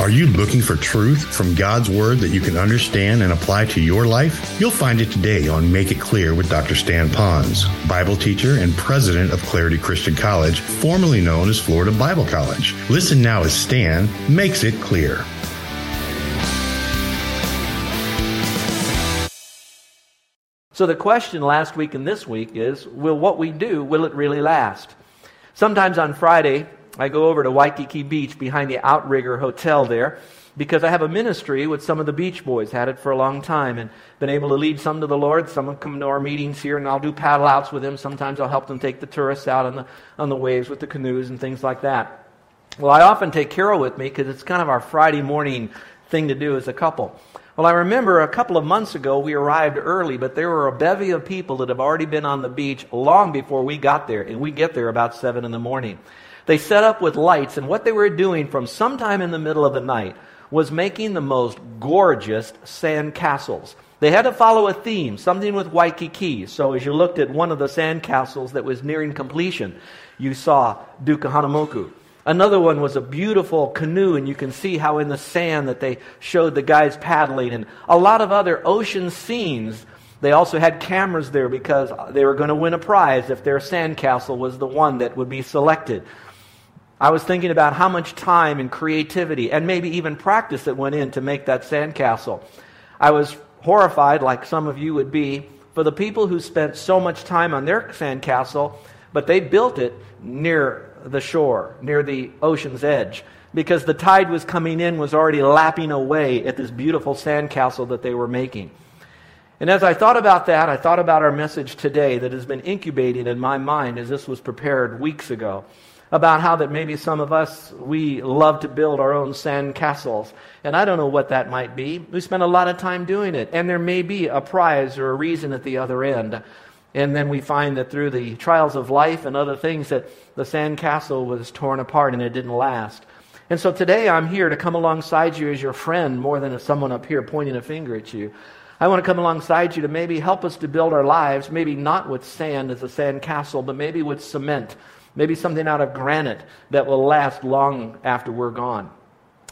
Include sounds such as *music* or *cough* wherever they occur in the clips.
Are you looking for truth from God's Word that you can understand and apply to your life? You'll find it today on Make It Clear with Dr. Stan Ponz, Bible teacher and president of Clarity Christian College, formerly known as Florida Bible College. Listen now as Stan makes it clear. So the question last week and this week is, will what we do, will it really last? Sometimes on Friday, I go over to Waikiki Beach behind the Outrigger Hotel there because I have a ministry with some of the Beach Boys, had it for a long time, and been able to lead some to the Lord. Some have come to our meetings here, and I'll do paddle outs with them. Sometimes I'll help them take the tourists out on the, on the waves with the canoes and things like that. Well, I often take Carol with me because it's kind of our Friday morning thing to do as a couple. Well, I remember a couple of months ago we arrived early, but there were a bevy of people that have already been on the beach long before we got there, and we get there about 7 in the morning. They set up with lights, and what they were doing from sometime in the middle of the night was making the most gorgeous sand castles. They had to follow a theme, something with Waikiki. So as you looked at one of the sand castles that was nearing completion, you saw Duke Kahanamoku. Another one was a beautiful canoe, and you can see how in the sand that they showed the guys paddling, and a lot of other ocean scenes. They also had cameras there because they were going to win a prize if their sandcastle was the one that would be selected. I was thinking about how much time and creativity and maybe even practice that went in to make that sandcastle. I was horrified, like some of you would be, for the people who spent so much time on their sandcastle, but they built it near the shore, near the ocean's edge, because the tide was coming in, was already lapping away at this beautiful sandcastle that they were making. And as I thought about that, I thought about our message today that has been incubating in my mind as this was prepared weeks ago about how that maybe some of us, we love to build our own sand castles. And I don't know what that might be. We spend a lot of time doing it. And there may be a prize or a reason at the other end. And then we find that through the trials of life and other things that the sand castle was torn apart and it didn't last. And so today I'm here to come alongside you as your friend more than as someone up here pointing a finger at you. I want to come alongside you to maybe help us to build our lives, maybe not with sand as a sand castle, but maybe with cement maybe something out of granite that will last long after we're gone.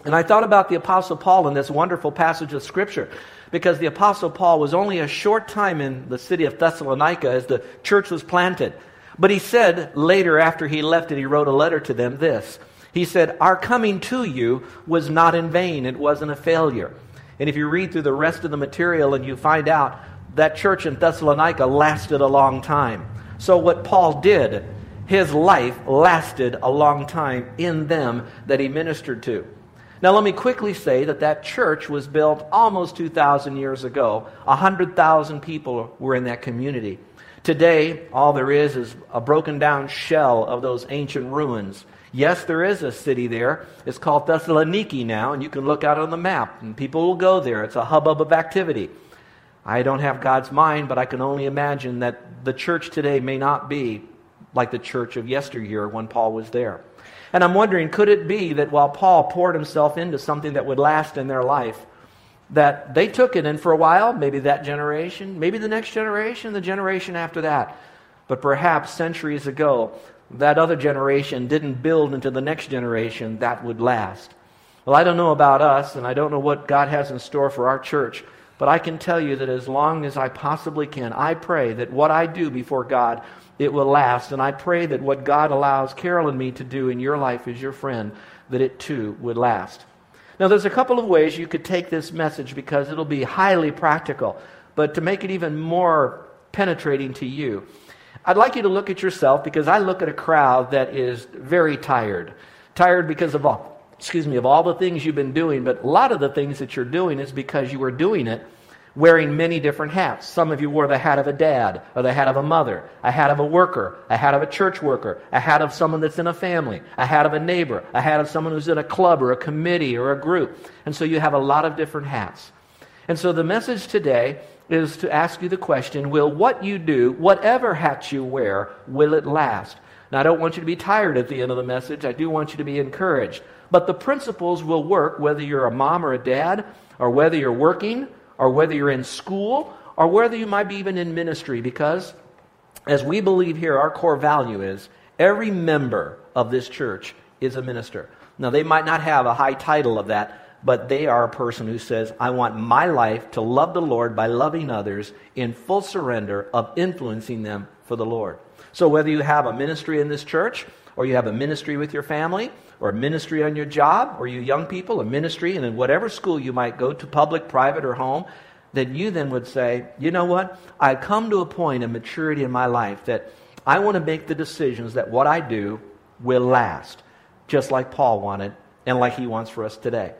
And I thought about the Apostle Paul in this wonderful passage of Scripture because the Apostle Paul was only a short time in the city of Thessalonica as the church was planted. But he said later, after he left it, he wrote a letter to them this. He said, Our coming to you was not in vain, it wasn't a failure. And if you read through the rest of the material and you find out that church in Thessalonica lasted a long time. So, what Paul did his life lasted a long time in them that he ministered to. Now, let me quickly say that that church was built almost 2,000 years ago. 100,000 people were in that community. Today, all there is is a broken down shell of those ancient ruins. Yes, there is a city there. It's called Thessaloniki now, and you can look out on the map, and people will go there. It's a hubbub of activity. I don't have God's mind, but I can only imagine that the church today may not be like the church of yesteryear when Paul was there. And I'm wondering, could it be that while Paul poured himself into something that would last in their life, that they took it, in for a while, maybe that generation, maybe the next generation, the generation after that, but perhaps centuries ago, that other generation didn't build into the next generation that would last. Well, I don't know about us, and I don't know what God has in store for our church, but I can tell you that as long as I possibly can, I pray that what I do before God it will last. And I pray that what God allows Carol and me to do in your life as your friend, that it too would last. Now, there's a couple of ways you could take this message because it'll be highly practical, but to make it even more penetrating to you, I'd like you to look at yourself because I look at a crowd that is very tired. Tired because of all, excuse me, of all the things you've been doing, but a lot of the things that you're doing is because you were doing it wearing many different hats. Some of you wore the hat of a dad, or the hat of a mother, a hat of a worker, a hat of a church worker, a hat of someone that's in a family, a hat of a neighbor, a hat of someone who's in a club or a committee or a group. And so you have a lot of different hats. And so the message today is to ask you the question Will what you do, whatever hat you wear, will it last? Now, I don't want you to be tired at the end of the message. I do want you to be encouraged. But the principles will work whether you're a mom or a dad, or whether you're working, or whether you're in school, or whether you might be even in ministry, because as we believe here, our core value is every member of this church is a minister. Now, they might not have a high title of that, but they are a person who says, I want my life to love the Lord by loving others in full surrender of influencing them for the Lord. So, whether you have a ministry in this church, or you have a ministry with your family, or ministry on your job, or you young people, a ministry, and in whatever school you might go to, public, private, or home, then you then would say, you know what? I come to a point of maturity in my life that I want to make the decisions that what I do will last, just like Paul wanted and like he wants for us today.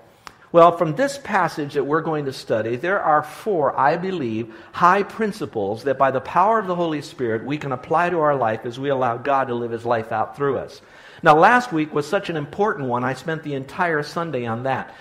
Well, from this passage that we're going to study, there are four, I believe, high principles that by the power of the Holy Spirit we can apply to our life as we allow God to live his life out through us. Now, last week was such an important one, I spent the entire Sunday on that.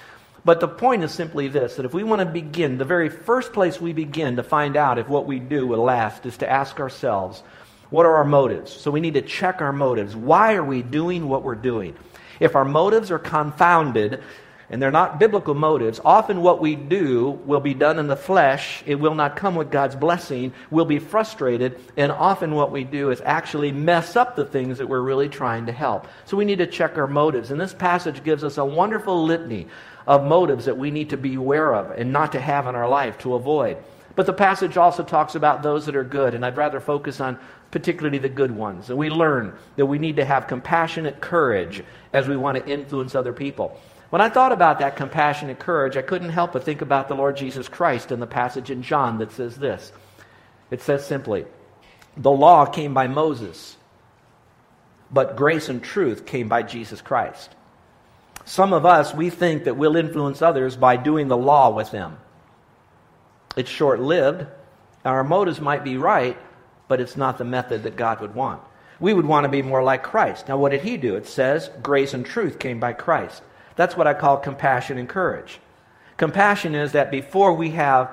But the point is simply this that if we want to begin, the very first place we begin to find out if what we do will last is to ask ourselves, what are our motives? So we need to check our motives. Why are we doing what we're doing? If our motives are confounded, and they're not biblical motives, often what we do will be done in the flesh. It will not come with God's blessing. We'll be frustrated. And often what we do is actually mess up the things that we're really trying to help. So we need to check our motives. And this passage gives us a wonderful litany of motives that we need to be aware of and not to have in our life to avoid. But the passage also talks about those that are good, and I'd rather focus on particularly the good ones. And we learn that we need to have compassionate courage as we want to influence other people. When I thought about that compassionate courage, I couldn't help but think about the Lord Jesus Christ in the passage in John that says this. It says simply, The law came by Moses, but grace and truth came by Jesus Christ. Some of us, we think that we'll influence others by doing the law with them. It's short lived. Our motives might be right, but it's not the method that God would want. We would want to be more like Christ. Now, what did he do? It says grace and truth came by Christ. That's what I call compassion and courage. Compassion is that before we have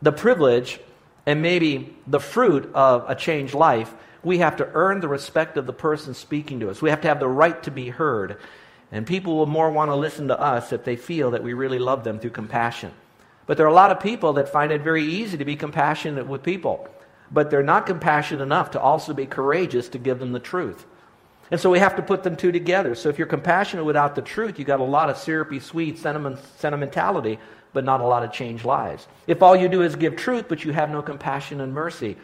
the privilege and maybe the fruit of a changed life, we have to earn the respect of the person speaking to us. We have to have the right to be heard. And people will more want to listen to us if they feel that we really love them through compassion. But there are a lot of people that find it very easy to be compassionate with people, but they're not compassionate enough to also be courageous to give them the truth. And so we have to put them two together. So if you're compassionate without the truth, you got a lot of syrupy, sweet sentiment, sentimentality, but not a lot of changed lives. If all you do is give truth, but you have no compassion and mercy,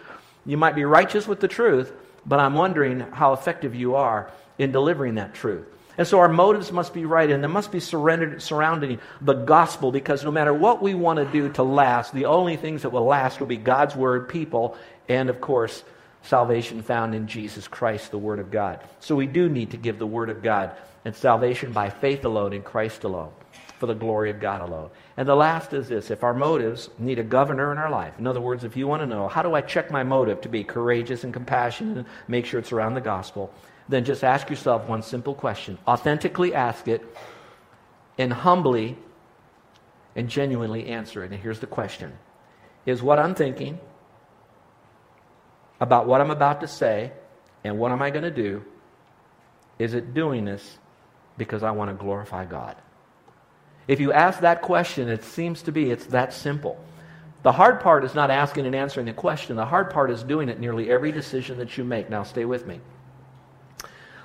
you might be righteous with the truth, but I'm wondering how effective you are in delivering that truth. And so our motives must be right, and there must be surrendered, surrounding the gospel, because no matter what we want to do to last, the only things that will last will be God's word, people, and of course, salvation found in Jesus Christ, the Word of God. So we do need to give the Word of God and salvation by faith alone in Christ alone, for the glory of God alone. And the last is this if our motives need a governor in our life, in other words, if you want to know, how do I check my motive to be courageous and compassionate and make sure it's around the gospel, then just ask yourself one simple question. Authentically ask it and humbly and genuinely answer it. And here's the question Is what I'm thinking, about what I'm about to say and what am I going to do, is it doing this because I want to glorify God? If you ask that question, it seems to be it's that simple. The hard part is not asking and answering the question. The hard part is doing it nearly every decision that you make. Now, stay with me.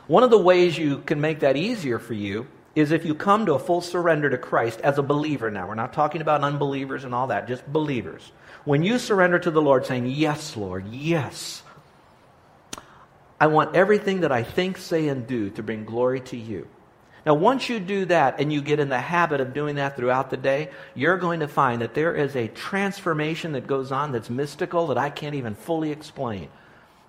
One of the ways you can make that easier for you is if you come to a full surrender to Christ as a believer now. We're not talking about unbelievers and all that, just believers. When you surrender to the Lord, saying, Yes, Lord, yes, I want everything that I think, say, and do to bring glory to you. Now, once you do that and you get in the habit of doing that throughout the day, you're going to find that there is a transformation that goes on that's mystical that I can't even fully explain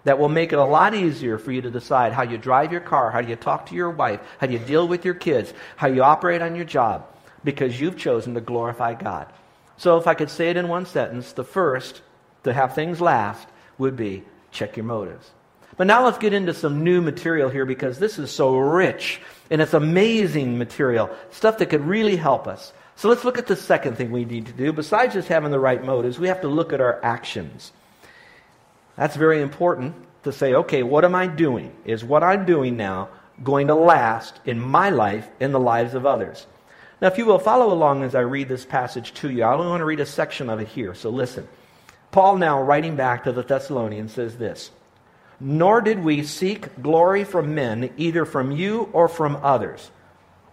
that will make it a lot easier for you to decide how you drive your car, how you talk to your wife, how you deal with your kids, how you operate on your job, because you've chosen to glorify God. So, if I could say it in one sentence, the first to have things last would be check your motives. But now let's get into some new material here because this is so rich and it's amazing material, stuff that could really help us. So let's look at the second thing we need to do. Besides just having the right motives, we have to look at our actions. That's very important to say, okay, what am I doing? Is what I'm doing now going to last in my life, in the lives of others? Now, if you will follow along as I read this passage to you, I only want to read a section of it here, so listen. Paul, now writing back to the Thessalonians, says this nor did we seek glory from men, either from you or from others,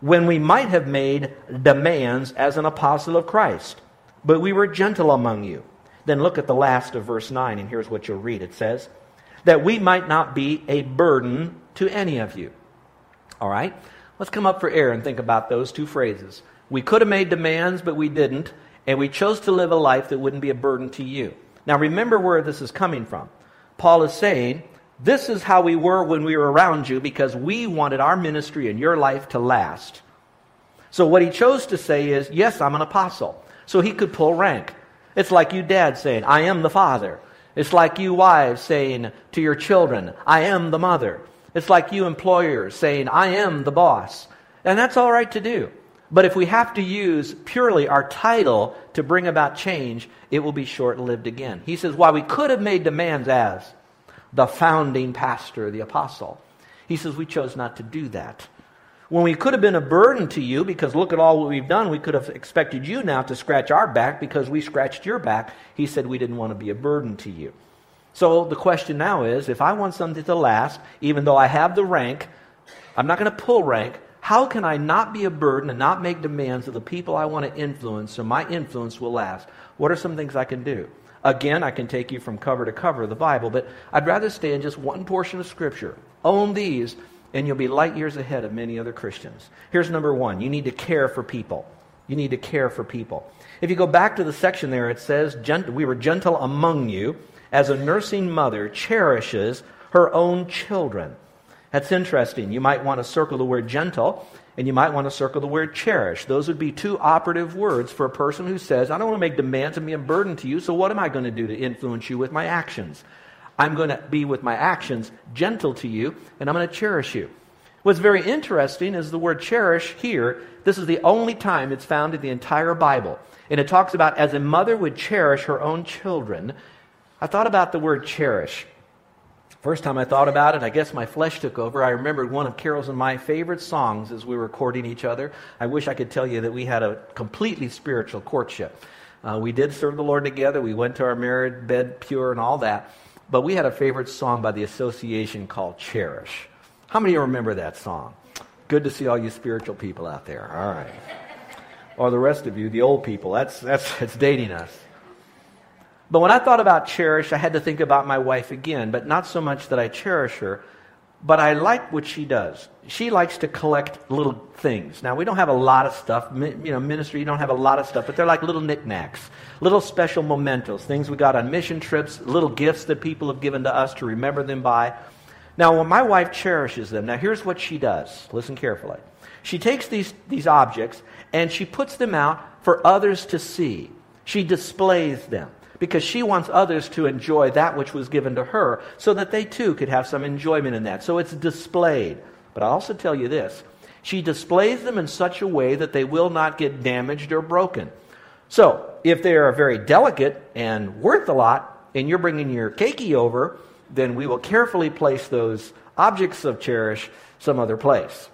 when we might have made demands as an apostle of Christ. But we were gentle among you. Then look at the last of verse 9, and here's what you'll read. It says, That we might not be a burden to any of you. All right? Let's come up for air and think about those two phrases. We could have made demands, but we didn't, and we chose to live a life that wouldn't be a burden to you. Now remember where this is coming from. Paul is saying, This is how we were when we were around you because we wanted our ministry and your life to last. So what he chose to say is, Yes, I'm an apostle. So he could pull rank. It's like you dad, saying, I am the father. It's like you wives saying to your children, I am the mother. It's like you employers saying, I am the boss. And that's all right to do. But if we have to use purely our title to bring about change, it will be short lived again. He says, why we could have made demands as the founding pastor, the apostle, he says, we chose not to do that. When we could have been a burden to you, because look at all what we've done, we could have expected you now to scratch our back because we scratched your back. He said we didn't want to be a burden to you. So the question now is if I want something to last, even though I have the rank, I'm not going to pull rank. How can I not be a burden and not make demands of the people I want to influence so my influence will last? What are some things I can do? Again, I can take you from cover to cover of the Bible, but I'd rather stay in just one portion of Scripture. Own these, and you'll be light years ahead of many other Christians. Here's number one you need to care for people. You need to care for people. If you go back to the section there, it says, We were gentle among you as a nursing mother cherishes her own children. That's interesting. You might want to circle the word gentle, and you might want to circle the word cherish. Those would be two operative words for a person who says, I don't want to make demands and be a burden to you, so what am I going to do to influence you with my actions? I'm going to be with my actions gentle to you, and I'm going to cherish you. What's very interesting is the word cherish here. This is the only time it's found in the entire Bible. And it talks about as a mother would cherish her own children, I thought about the word cherish. First time I thought about it, I guess my flesh took over. I remembered one of Carol's and my favorite songs as we were courting each other. I wish I could tell you that we had a completely spiritual courtship. Uh, we did serve the Lord together. We went to our married bed pure and all that. But we had a favorite song by the association called Cherish. How many of you remember that song? Good to see all you spiritual people out there. All right. Or the rest of you, the old people. That's, that's, that's dating us. But when I thought about cherish, I had to think about my wife again, but not so much that I cherish her, but I like what she does. She likes to collect little things. Now, we don't have a lot of stuff. You know, ministry, you don't have a lot of stuff, but they're like little knickknacks, little special mementos, things we got on mission trips, little gifts that people have given to us to remember them by. Now, when my wife cherishes them, now here's what she does. Listen carefully. She takes these, these objects and she puts them out for others to see. She displays them because she wants others to enjoy that which was given to her so that they too could have some enjoyment in that. So it's displayed. But I also tell you this she displays them in such a way that they will not get damaged or broken. So if they are very delicate and worth a lot, and you're bringing your keiki over, then we will carefully place those objects of cherish some other place.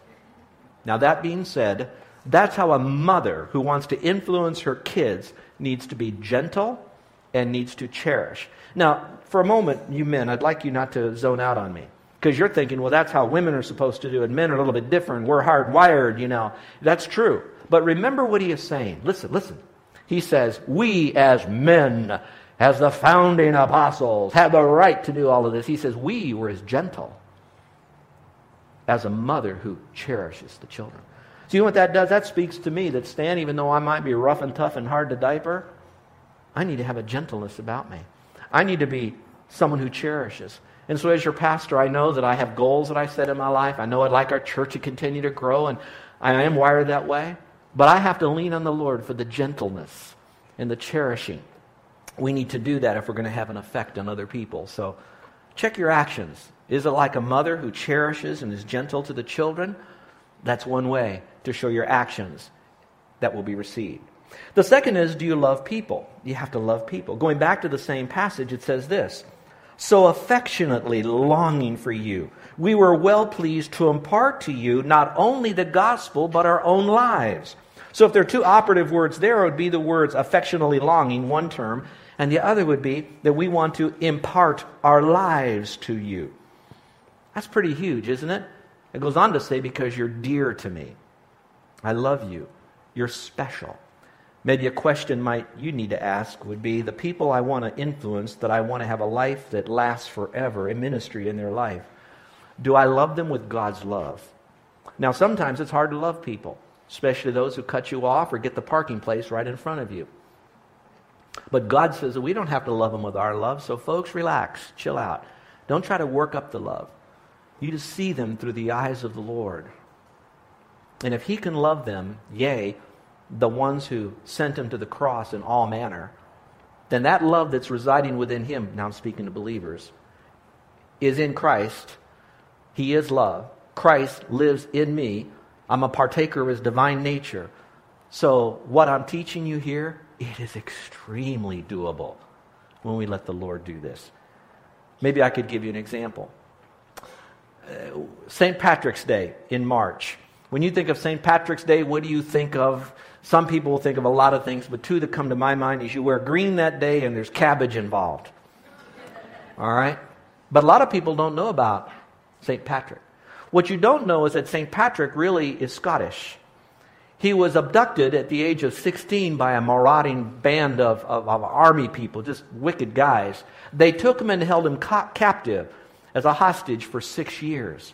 Now, that being said, that's how a mother who wants to influence her kids needs to be gentle and needs to cherish. Now, for a moment, you men, I'd like you not to zone out on me. Because you're thinking, well, that's how women are supposed to do it. Men are a little bit different. We're hardwired, you know. That's true. But remember what he is saying. Listen, listen. He says, we as men, as the founding apostles, have the right to do all of this. He says, we were as gentle as a mother who cherishes the children. So you know what that does? That speaks to me that Stan, even though I might be rough and tough and hard to diaper, I need to have a gentleness about me. I need to be someone who cherishes. And so, as your pastor, I know that I have goals that I set in my life. I know I'd like our church to continue to grow, and I am wired that way. But I have to lean on the Lord for the gentleness and the cherishing. We need to do that if we're going to have an effect on other people. So, check your actions. Is it like a mother who cherishes and is gentle to the children? That's one way to show your actions that will be received. The second is, do you love people? You have to love people. Going back to the same passage, it says this So affectionately longing for you, we were well pleased to impart to you not only the gospel, but our own lives. So if there are two operative words there, it would be the words affectionately longing, one term, and the other would be that we want to impart our lives to you. That's pretty huge, isn't it? It goes on to say, because you're dear to me. I love you. You're special. Maybe a question might you need to ask would be the people I want to influence that I want to have a life that lasts forever, a ministry in their life. Do I love them with God's love? Now sometimes it's hard to love people, especially those who cut you off or get the parking place right in front of you. But God says that we don't have to love them with our love, so folks relax, chill out. Don't try to work up the love. You just see them through the eyes of the Lord. And if he can love them, yea, the ones who sent him to the cross in all manner, then that love that's residing within him, now I'm speaking to believers, is in Christ. He is love. Christ lives in me. I'm a partaker of his divine nature. So, what I'm teaching you here, it is extremely doable when we let the Lord do this. Maybe I could give you an example. Uh, St. Patrick's Day in March. When you think of St. Patrick's Day, what do you think of? Some people will think of a lot of things, but two that come to my mind is you wear green that day and there's cabbage involved. All right? But a lot of people don't know about St. Patrick. What you don't know is that St. Patrick really is Scottish. He was abducted at the age of 16 by a marauding band of, of, of army people, just wicked guys. They took him and held him ca- captive as a hostage for six years.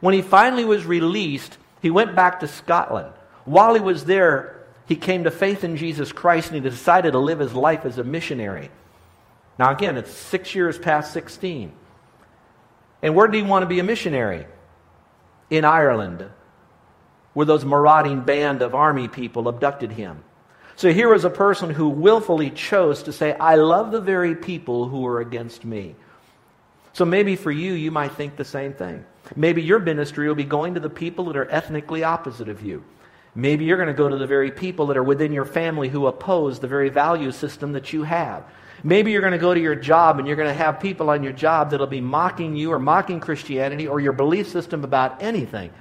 When he finally was released, he went back to Scotland. While he was there, he came to faith in Jesus Christ and he decided to live his life as a missionary. Now, again, it's six years past 16. And where did he want to be a missionary? In Ireland, where those marauding band of army people abducted him. So here was a person who willfully chose to say, I love the very people who are against me. So maybe for you, you might think the same thing. Maybe your ministry will be going to the people that are ethnically opposite of you. Maybe you're going to go to the very people that are within your family who oppose the very value system that you have. Maybe you're going to go to your job and you're going to have people on your job that'll be mocking you or mocking Christianity or your belief system about anything.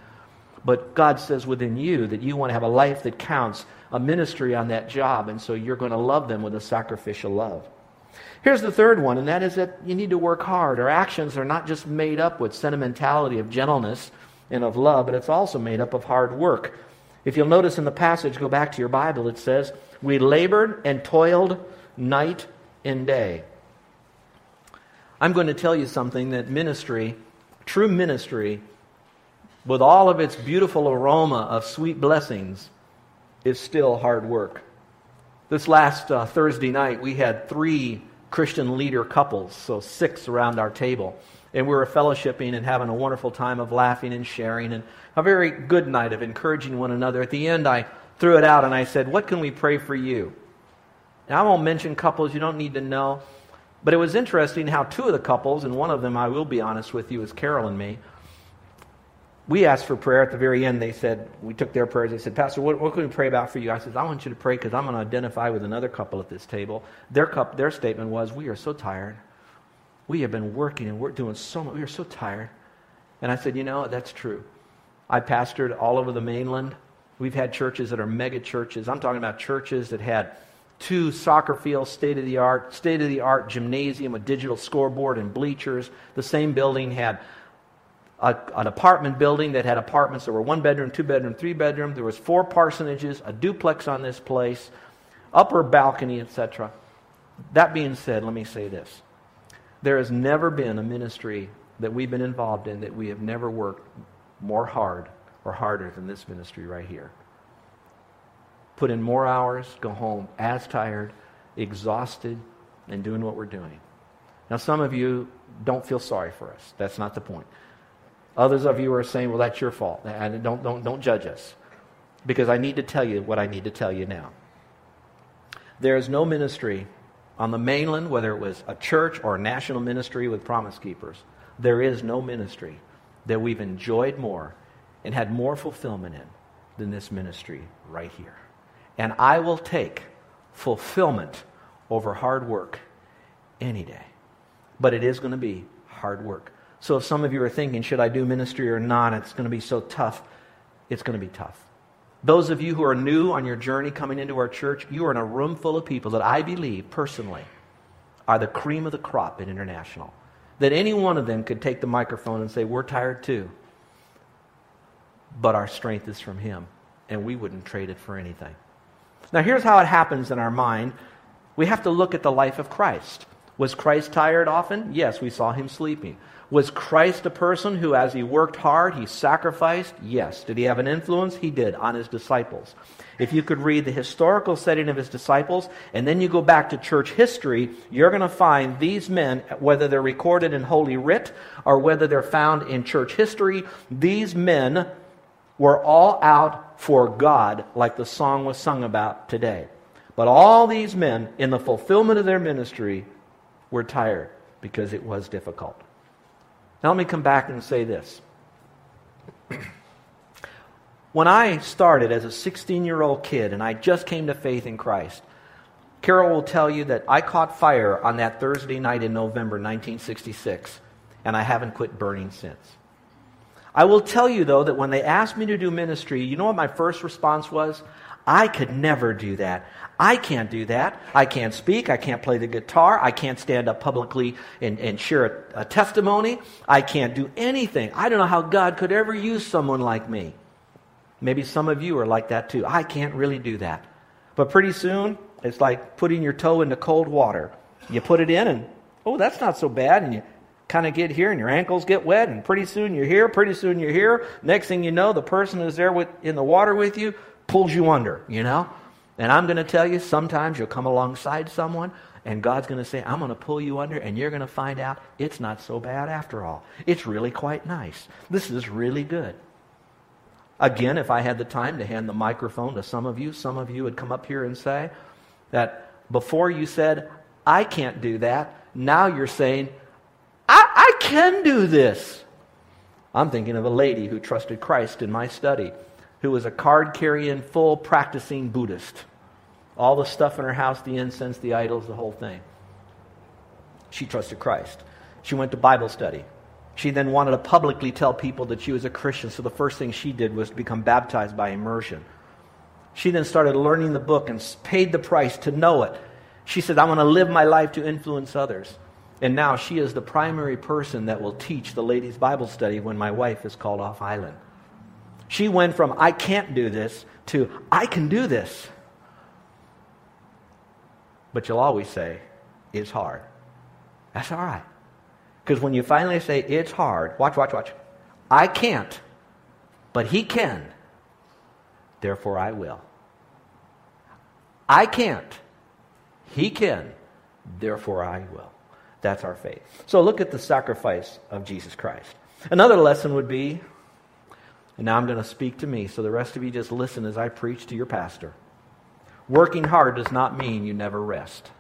But God says within you that you want to have a life that counts, a ministry on that job, and so you're going to love them with a sacrificial love. Here's the third one, and that is that you need to work hard. Our actions are not just made up with sentimentality of gentleness and of love, but it's also made up of hard work. If you'll notice in the passage, go back to your Bible, it says, We labored and toiled night and day. I'm going to tell you something that ministry, true ministry, with all of its beautiful aroma of sweet blessings, is still hard work. This last uh, Thursday night, we had three Christian leader couples, so six around our table. And we were fellowshipping and having a wonderful time of laughing and sharing and a very good night of encouraging one another. At the end, I threw it out and I said, What can we pray for you? Now, I won't mention couples you don't need to know, but it was interesting how two of the couples, and one of them, I will be honest with you, is Carol and me, we asked for prayer at the very end. They said, we took their prayers. They said, Pastor, what, what can we pray about for you? I said, I want you to pray because I'm going to identify with another couple at this table. Their, cup, their statement was, We are so tired. We have been working and we're doing so much. We are so tired. And I said, You know, that's true. I pastored all over the mainland. We've had churches that are mega churches. I'm talking about churches that had two soccer fields, state of the art, state of the art gymnasium, a digital scoreboard, and bleachers. The same building had a, an apartment building that had apartments that were one bedroom, two bedroom, three bedroom. There was four parsonages, a duplex on this place, upper balcony, etc. That being said, let me say this. There has never been a ministry that we've been involved in that we have never worked more hard or harder than this ministry right here. Put in more hours, go home as tired, exhausted, and doing what we're doing. Now, some of you don't feel sorry for us. That's not the point. Others of you are saying, well, that's your fault. And don't, don't, don't judge us. Because I need to tell you what I need to tell you now. There is no ministry on the mainland, whether it was a church or a national ministry with promise keepers, there is no ministry that we've enjoyed more and had more fulfillment in than this ministry right here. And I will take fulfillment over hard work any day. But it is going to be hard work. So if some of you are thinking, should I do ministry or not? It's going to be so tough. It's going to be tough. Those of you who are new on your journey coming into our church, you are in a room full of people that I believe personally are the cream of the crop in international. that any one of them could take the microphone and say, We're tired too. But our strength is from Him, and we wouldn't trade it for anything. Now, here's how it happens in our mind we have to look at the life of Christ. Was Christ tired often? Yes, we saw him sleeping. Was Christ a person who, as he worked hard, he sacrificed? Yes. Did he have an influence? He did on his disciples. If you could read the historical setting of his disciples, and then you go back to church history, you're going to find these men, whether they're recorded in Holy Writ or whether they're found in church history, these men were all out for God, like the song was sung about today. But all these men, in the fulfillment of their ministry, were tired because it was difficult. Now, let me come back and say this. *clears throat* when I started as a 16 year old kid and I just came to faith in Christ, Carol will tell you that I caught fire on that Thursday night in November 1966, and I haven't quit burning since. I will tell you, though, that when they asked me to do ministry, you know what my first response was? I could never do that. I can't do that. I can't speak. I can't play the guitar. I can't stand up publicly and, and share a, a testimony. I can't do anything. I don't know how God could ever use someone like me. Maybe some of you are like that too. I can't really do that. But pretty soon, it's like putting your toe into cold water. You put it in, and oh, that's not so bad. And you kind of get here, and your ankles get wet, and pretty soon you're here. Pretty soon you're here. Next thing you know, the person who's there with, in the water with you pulls you under, you know? And I'm going to tell you, sometimes you'll come alongside someone, and God's going to say, I'm going to pull you under, and you're going to find out it's not so bad after all. It's really quite nice. This is really good. Again, if I had the time to hand the microphone to some of you, some of you would come up here and say that before you said, I can't do that, now you're saying, I, I can do this. I'm thinking of a lady who trusted Christ in my study who was a card carrying, full practicing Buddhist. All the stuff in her house, the incense, the idols, the whole thing. She trusted Christ. She went to Bible study. She then wanted to publicly tell people that she was a Christian, so the first thing she did was to become baptized by immersion. She then started learning the book and paid the price to know it. She said, I want to live my life to influence others. And now she is the primary person that will teach the ladies' Bible study when my wife is called off island. She went from, I can't do this, to, I can do this. But you'll always say, it's hard. That's all right. Because when you finally say, it's hard, watch, watch, watch. I can't, but he can. Therefore, I will. I can't. He can. Therefore, I will. That's our faith. So look at the sacrifice of Jesus Christ. Another lesson would be and now I'm going to speak to me, so the rest of you just listen as I preach to your pastor. Working hard does not mean you never rest.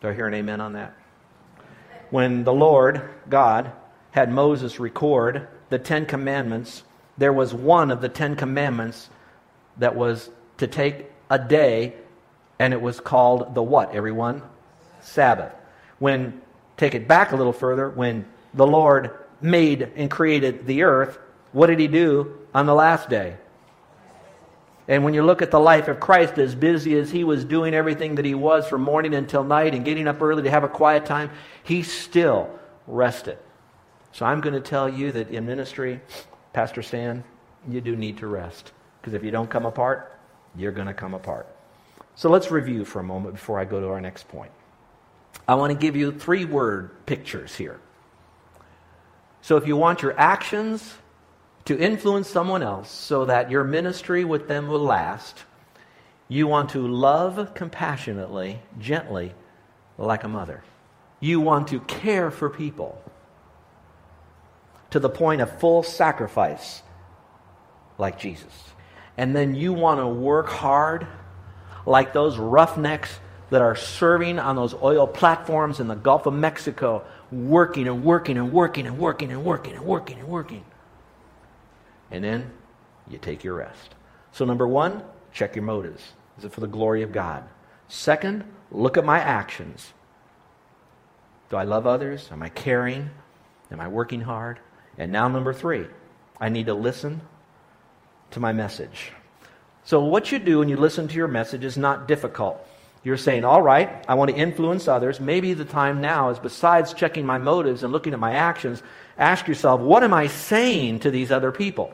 Do I hear an amen on that? When the Lord, God, had Moses record the Ten Commandments, there was one of the Ten Commandments that was to take a day, and it was called the what, everyone? Sabbath. When, take it back a little further, when the Lord made and created the earth, what did he do on the last day? And when you look at the life of Christ, as busy as he was doing everything that he was from morning until night and getting up early to have a quiet time, he still rested. So I'm going to tell you that in ministry, Pastor Stan, you do need to rest. Because if you don't come apart, you're going to come apart. So let's review for a moment before I go to our next point. I want to give you three word pictures here. So if you want your actions to influence someone else so that your ministry with them will last, you want to love compassionately, gently, like a mother. You want to care for people to the point of full sacrifice, like Jesus. And then you want to work hard, like those roughnecks that are serving on those oil platforms in the Gulf of Mexico, working and working and working and working and working and working and working. And then you take your rest. So, number one, check your motives. Is it for the glory of God? Second, look at my actions. Do I love others? Am I caring? Am I working hard? And now, number three, I need to listen to my message. So, what you do when you listen to your message is not difficult. You're saying, all right, I want to influence others. Maybe the time now is besides checking my motives and looking at my actions, ask yourself, what am I saying to these other people?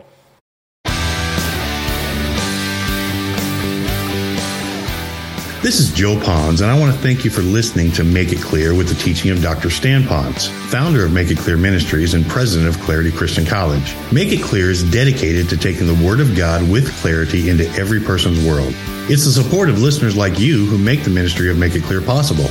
This is Joe Ponz, and I want to thank you for listening to Make It Clear with the teaching of Dr. Stan Ponz, founder of Make It Clear Ministries and president of Clarity Christian College. Make It Clear is dedicated to taking the Word of God with clarity into every person's world. It's the support of listeners like you who make the ministry of Make It Clear possible.